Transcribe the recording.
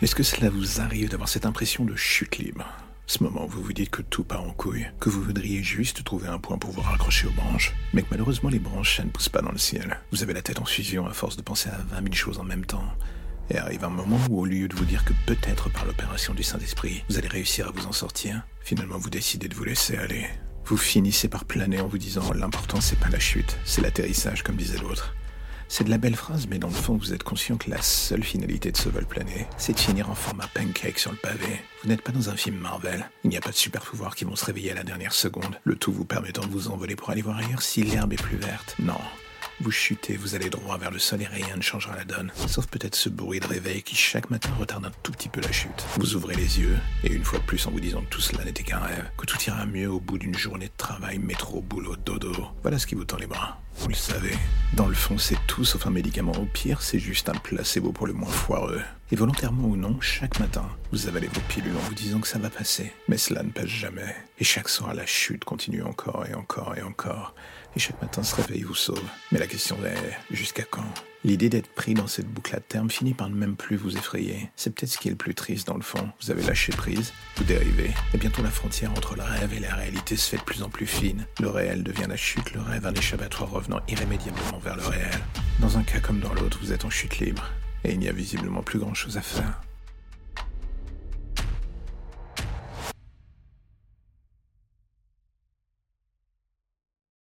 Est-ce que cela vous arrive d'avoir cette impression de chute libre? Ce moment où vous vous dites que tout part en couille, que vous voudriez juste trouver un point pour vous raccrocher aux branches, mais que malheureusement les branches, ne poussent pas dans le ciel. Vous avez la tête en fusion à force de penser à 20 000 choses en même temps. Et arrive un moment où, au lieu de vous dire que peut-être par l'opération du Saint-Esprit, vous allez réussir à vous en sortir, finalement vous décidez de vous laisser aller. Vous finissez par planer en vous disant l'important c'est pas la chute, c'est l'atterrissage comme disait l'autre. C'est de la belle phrase, mais dans le fond, vous êtes conscient que la seule finalité de ce vol plané, c'est de finir en format pancake sur le pavé. Vous n'êtes pas dans un film Marvel. Il n'y a pas de super pouvoirs qui vont se réveiller à la dernière seconde, le tout vous permettant de vous envoler pour aller voir ailleurs si l'herbe est plus verte. Non, vous chutez, vous allez droit vers le sol et rien ne changera la donne. Sauf peut-être ce bruit de réveil qui chaque matin retarde un tout petit peu la chute. Vous ouvrez les yeux, et une fois de plus en vous disant que tout cela n'était qu'un rêve, que tout ira mieux au bout d'une journée de travail, métro, boulot, dodo. Voilà ce qui vous tend les bras. Vous le savez. Dans le fond, c'est tout sauf un médicament. Au pire, c'est juste un placebo pour le moins foireux. Et volontairement ou non, chaque matin, vous avalez vos pilules en vous disant que ça va passer. Mais cela ne passe jamais. Et chaque soir, la chute continue encore et encore et encore et chaque matin ce réveil vous sauve. Mais la question est jusqu'à quand? L'idée d'être pris dans cette boucle à terme finit par ne même plus vous effrayer. C'est peut-être ce qui est le plus triste dans le fond. Vous avez lâché prise, vous dérivez, et bientôt la frontière entre le rêve et la réalité se fait de plus en plus fine. Le réel devient la chute, le rêve un échappatoire revenant irrémédiablement vers le réel. Dans un cas comme dans l'autre, vous êtes en chute libre, et il n'y a visiblement plus grand-chose à faire.